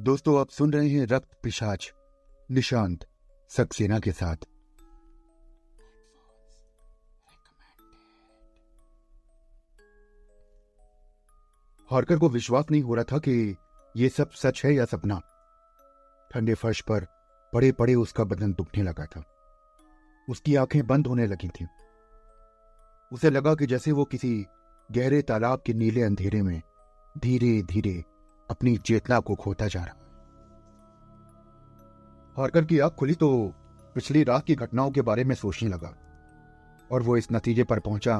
दोस्तों, आप सुन रहे हैं रक्त पिशाच, निशांत, सक्सेना के साथ। हॉर्कर को विश्वास नहीं हो रहा था कि ये सब सच है या सपना। ठंडे फर्श पर पड़े पड़े उसका बदन दुखने लगा था। उसकी आँखें बंद होने लगी थीं। उसे लगा कि जैसे वो किसी गहरे तालाब के नीले अंधेरे में धीरे धीरे अपनी चेतना को खोता जा रहा। हॉर्कर की आँख खुली तो पिछली रात की घटनाओं के बारे में सोचने लगा और वो इस नतीजे पर पहुँचा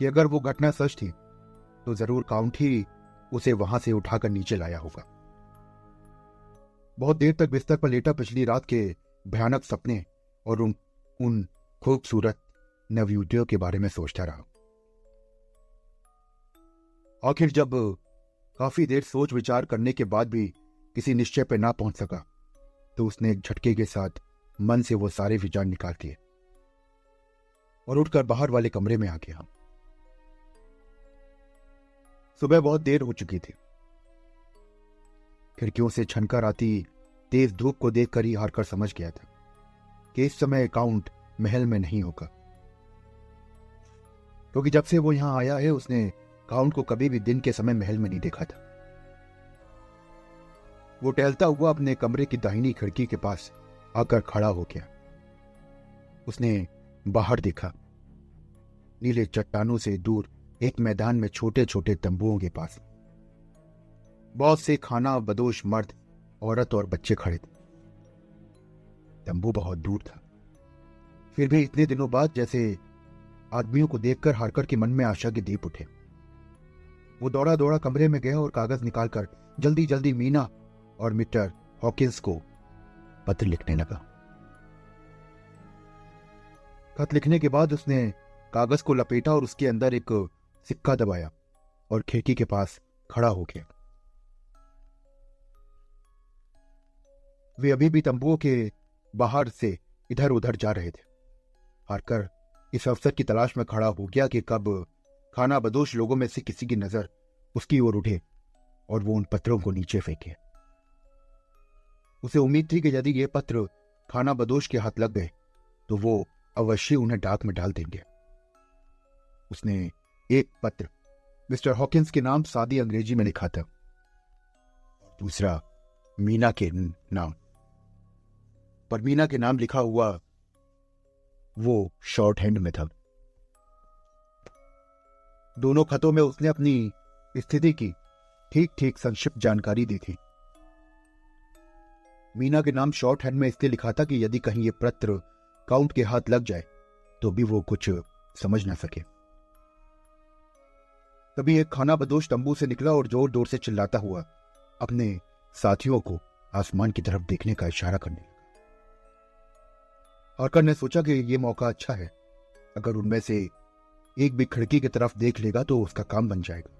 कि अगर वो घटना सच थी तो ज़रूर काउंट ही उसे वहाँ से उठाकर नीचे लाया होगा। बहुत देर तक बिस्तर पर लेटा पिछली रात के भयानक सपने और उन उन खूबसूरत नवयुवतियों के बारे में सोचता रहा। आखिर जब काफ़ी देर सोच विचार करने के बाद भी किसी निश्चय पर ना पहुँच सका तो उसने एक झटके के साथ मन से वो सारे विचार निकाल दिए और उठकर बाहर वाले कमरे में आ गया। सुबह बहुत देर हो चुकी थी। खिड़कियों से छनकर आती तेज धूप को देखकर ही हारकर समझ गया था कि इस समय अकाउंट महल में नहीं होगा। क्योंकि तो जब से वो यहाँ आया है, उसने काउंट को कभी भी दिन के समय महल में नहीं देखा था। वो टहलता हुआ अपने कमरे की दाहिनी खिड़की के पास आकर खड़ा हो गया। उसने बाहर देखा। नीले चट्टानों से दूर एक मैदान में छोटे छोटे तंबुओं के पास। बहुत से खाना, बदोश मर्द, औरत और बच्चे खड़े थे। तंबू बहुत दूर था। फिर भी इतने दिनों बाद जैसे आदमियों को देखकर हारकर के मन में आशा के दीप उठे। वो दौड़ा दौड़ा कमरे में गया और कागज़ निकालकर जल्दी जल्दी मीना और मिस्टर हॉकिंस को पत्र लिखने लगा। खत लिखने के बाद उसने कागज़ को लपेटा और उसके अंदर एक सिक्का दबाया और खिड़की के पास खड़ा हो गया। वे अभी भी तंबुओं के बाहर से इधर उधर जा रहे थे। हारकर इस अवसर की तलाश में खड़ा हो गया कि कब खाना बदोश लोगों में से किसी की नज़र उसकी ओर उठे और वो उन पत्रों को नीचे फेंके। उसे उम्मीद थी कि यदि ये पत्र खाना बदोश के हाथ लग गए तो वो अवश्य उन्हें डाक में डाल देंगे। उसने एक पत्र मिस्टर हॉकिंस के नाम सादी अंग्रेज़ी में लिखा था दूसरा मीना के नाम। पर मीना के नाम लिखा हुआ वो शॉर्ट हैंड में था। दोनों खतों में उसने अपनी स्थिति की। ठीक ठीक, संक्षिप्त जानकारी दी थी मीना के नाम शॉर्ट हैंड में इसलिए लिखा था कि यदि कहीं ये पत्र काउंट के हाथ लग जाए तो भी वो कुछ समझ ना सके। तभी एक खाना बदोश तंबू से निकला और ज़ोर ज़ोर से चिल्लाता हुआ अपने साथियों को आसमान की तरफ़ देखने का इशारा करने लगा। हरकर ने सोचा कि यह मौका अच्छा है, अगर उनमें से एक भी खिड़की की तरफ़ देख लेगा तो उसका काम बन जाएगा।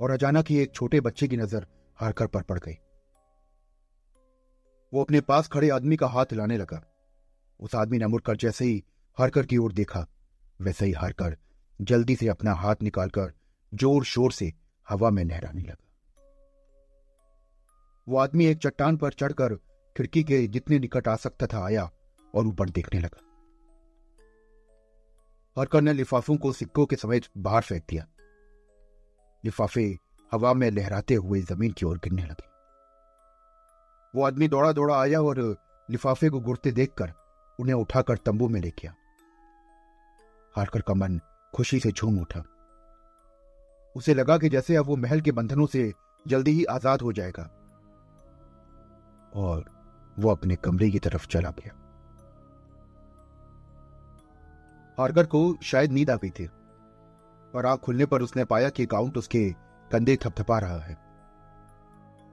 और अचानक ही एक छोटे बच्चे की नज़र हारकर पर पड़ गई। वो अपने पास खड़े आदमी का हाथ हिलाने लगा। उस आदमी ने मुड़कर जैसे ही हारकर की ओर देखा, वैसे ही हारकर जल्दी से अपना हाथ निकालकर ज़ोर शोर से हवा में लहराने लगा। वो आदमी एक चट्टान पर चढ़कर खिड़की के जितने निकट आ सकता था आया और ऊपर देखने लगा। हरकर ने लिफाफों को सिक्कों के समेत बाहर फेंक दिया। लिफाफे हवा में लहराते हुए ज़मीन की ओर गिरने लगे। वो आदमी दौड़ा दौड़ा आया और लिफाफे को गुड़ते देखकर उन्हें उठाकर तंबू में ले गया हारकर का मन खुशी से झूम उठा। उसे लगा कि जैसे अब वो महल के बंधनों से जल्दी ही आज़ाद हो जाएगा। और वो अपने कमरे की तरफ़ चला गया। हारगर को शायद नींद आ गई थी, और आँख खुलने पर उसने पाया कि काउंट उसके कंधे थपथपा रहा है।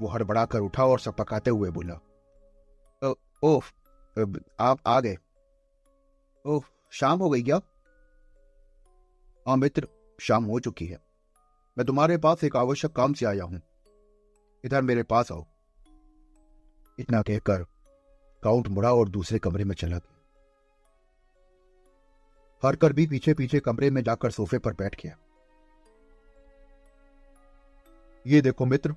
वो हड़बड़ाकर उठा और सपकाते हुए बोला ओह आप आ गए। ओह, शाम हो गई क्या? हाँ मित्र, शाम हो चुकी है। मैं तुम्हारे पास एक आवश्यक काम से आया हूँ। इधर मेरे पास आओ। इतना कहकर काउंट मुड़ा और दूसरे कमरे में चला गया। हरकर भी पीछे पीछे कमरे में जाकर सोफे पर बैठ गया। ये देखो मित्र,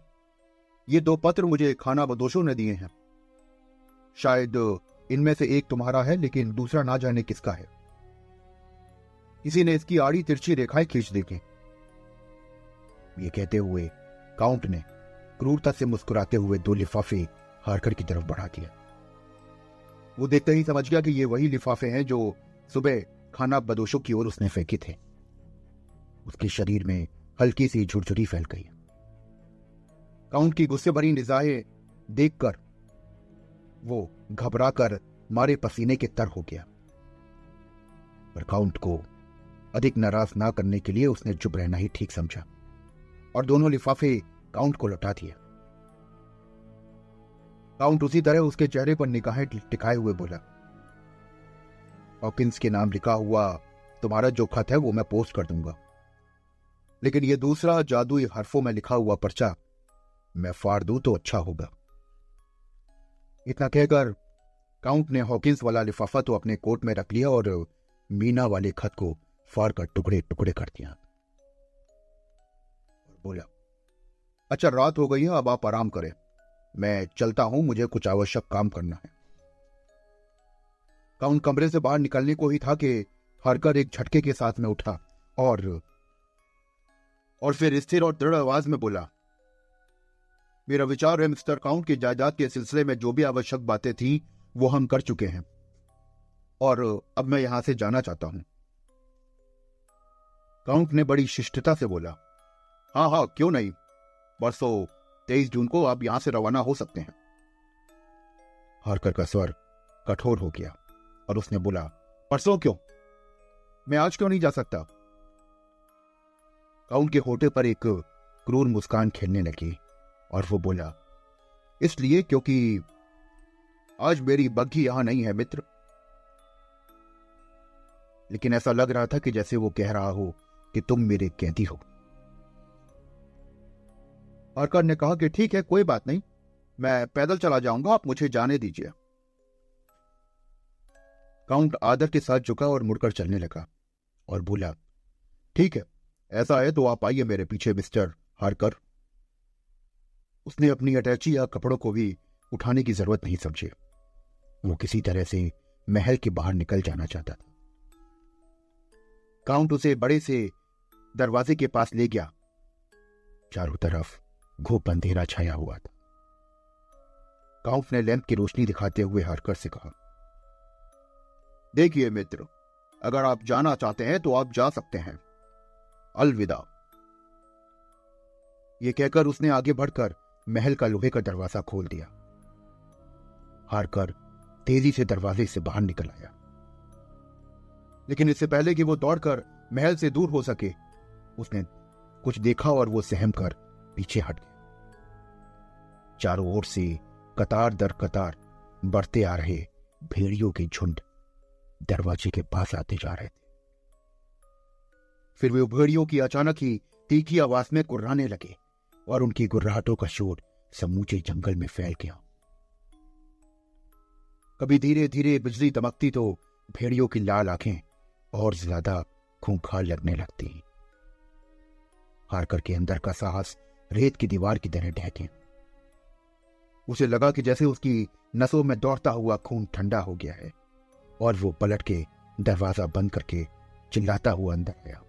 ये दो पत्र मुझे खाना बदोशों ने दिए हैं। शायद इनमें से एक तुम्हारा है, लेकिन दूसरा ना जाने किसका है। किसी ने इसकी आड़ी तिरछी रेखाएँ खींच देखी। ये कहते हुए काउंट ने क्रूरता से मुस्कुराते हुए दो लिफाफे हारकर की तरफ़ बढ़ा दिया। वो देखते ही समझ गया कि ये वही लिफाफे हैं जो सुबह खाना बदोशों की ओर उसने फेंके थे। उसके शरीर में हल्की सी झुरझुरी फैल गई। काउंट की गुस्से भरी निजाहें देखकर वो घबराकर मारे पसीने के तर हो गया। पर काउंट को अधिक नाराज़ ना करने के लिए उसने चुप रहना ही ठीक समझा और दोनों लिफाफे काउंट को लौटा दिया काउंट उसी तरह उसके चेहरे पर निगाहें टिकाए हुए बोला हॉकिंस के नाम लिखा हुआ तुम्हारा जो खत है वो मैं पोस्ट कर दूँगा। लेकिन ये दूसरा जादुई हरफों में लिखा हुआ पर्चा मैं फाड़ दू तो अच्छा होगा। इतना कहकर काउंट ने हॉकिंस वाला लिफाफा तो अपने कोट में रख लिया और मीना वाले खत को फाड़ कर टुकड़े टुकड़े कर दिया। बोला अच्छा रात हो गई है, अब आप आराम करें। मैं चलता हूँ, मुझे कुछ आवश्यक काम करना है। काउंट कमरे से बाहर निकलने को ही था कि हरकर एक झटके के साथ में उठा और और फिर स्थिर और दृढ़ आवाज़ में बोला, मेरा विचार है, मिस्टर काउंट, की जायदाद के सिलसिले में जो भी आवश्यक बातें थी, वो हम कर चुके हैं। और अब मैं यहाँ से जाना चाहता हूँ। काउंट ने बड़ी शिष्टता से बोला हाँ हाँ क्यों नहीं? परसों तेईस जून को आप यहाँ से रवाना हो सकते हैं। हरकर का स्वर कठोर हो गया। और उसने बोला परसों क्यों? मैं आज क्यों नहीं जा सकता? काउंट के होटे पर एक क्रूर मुस्कान खेलने लगी और वो बोला, इसलिए क्योंकि आज मेरी बग्घी यहाँ नहीं है, मित्र। लेकिन ऐसा लग रहा था कि जैसे वो कह रहा हो कि तुम मेरे कैदी हो। हरकर ने कहा कि, ठीक है, कोई बात नहीं। मैं पैदल चला जाऊँगा, आप मुझे जाने दीजिए। काउंट आदर के साथ झुका और मुड़कर चलने लगा और बोला, ठीक है, ऐसा है तो आप आइए मेरे पीछे, मिस्टर हारकर। उसने अपनी अटैची या कपड़ों को भी उठाने की ज़रूरत नहीं समझी। वो किसी तरह से महल के बाहर निकल जाना चाहता था। काउंट उसे बड़े से दरवाजे के पास ले गया। चारों तरफ़ घोप अंधेरा छाया हुआ था। काउंट ने लैंप की रोशनी दिखाते हुए हारकर से कहा देखिए मित्र, अगर आप जाना चाहते हैं तो आप जा सकते हैं। अलविदा। ये कहकर उसने आगे बढ़कर महल का लोहे का दरवाज़ा खोल दिया। हारकर तेज़ी से दरवाजे से बाहर निकल आया। लेकिन इससे पहले कि वो दौड़कर महल से दूर हो सके, उसने कुछ देखा और वो सहम कर पीछे हट गया। चारों ओर से कतार दर कतार बढ़ते आ रहे भेड़ियों के झुंड। दरवाजे के पास आते जा रहे थे। फिर वे भेड़ियों की अचानक ही तीखी आवाज़ में कुर्राने लगे और उनकी गुर्राहटों का शोर समूचे जंगल में फैल गया। कभी धीरे धीरे बिजली दमकती तो भेड़ियों की लाल आँखें और ज़्यादा खूंखार लगने लगती हारकर के अंदर का साहस रेत की दीवार की तरह ढहके उसे लगा कि जैसे उसकी नसों में दौड़ता हुआ खून ठंडा हो गया है। और वो पलट के दरवाज़ा बंद करके चिल्लाता हुआ अंदर गया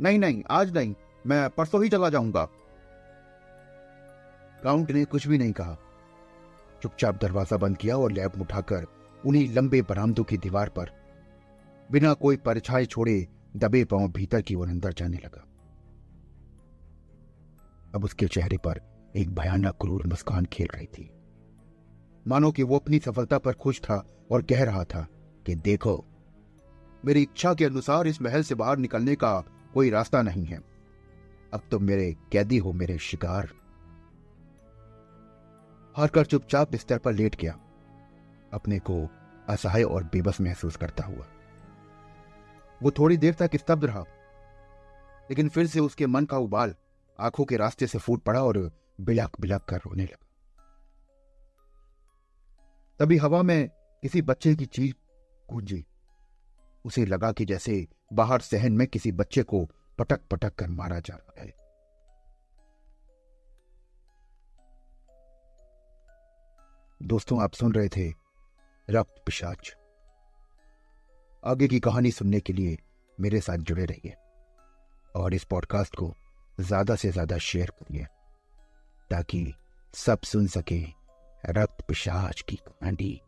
नहीं नहीं, आज नहीं, मैं परसों ही चला जाऊँगा। काउंट ने कुछ भी नहीं कहा। चुपचाप दरवाज़ा बंद किया और लैब उठाकर उन्हीं लंबे बरामदों की दीवार पर बिना कोई परछाई छोड़े दबे पाँव भीतर की ओर अंदर जाने लगा। अब उसके चेहरे पर एक भयानक क्रूर मुस्कान खेल रही थी। मानो कि वो अपनी सफलता पर खुश था और कह रहा था कि देखो, मेरी इच्छा के अनुसार इस महल से बाहर निकलने का कोई रास्ता नहीं है। अब तुम तो मेरे कैदी हो, मेरे शिकार। हारकर चुपचाप बिस्तर पर लेट गया। अपने को असहाय और बेबस महसूस करता हुआ। वो थोड़ी देर तक स्तब्ध रहा, लेकिन फिर से उसके मन का उबाल आँखों के रास्ते से फूट पड़ा और बिलक बिलक कर रोने लगा। तभी हवा में किसी बच्चे की चीख गूंजी। उसे लगा कि जैसे बाहर सहन में किसी बच्चे को पटक पटक कर मारा जा रहा है। दोस्तों, आप सुन रहे थे रक्त पिशाच। आगे की कहानी सुनने के लिए मेरे साथ जुड़े रहिए और इस पॉडकास्ट को ज़्यादा से ज़्यादा शेयर करिए ताकि सब सुन सके रक्त पिशाच की कहानी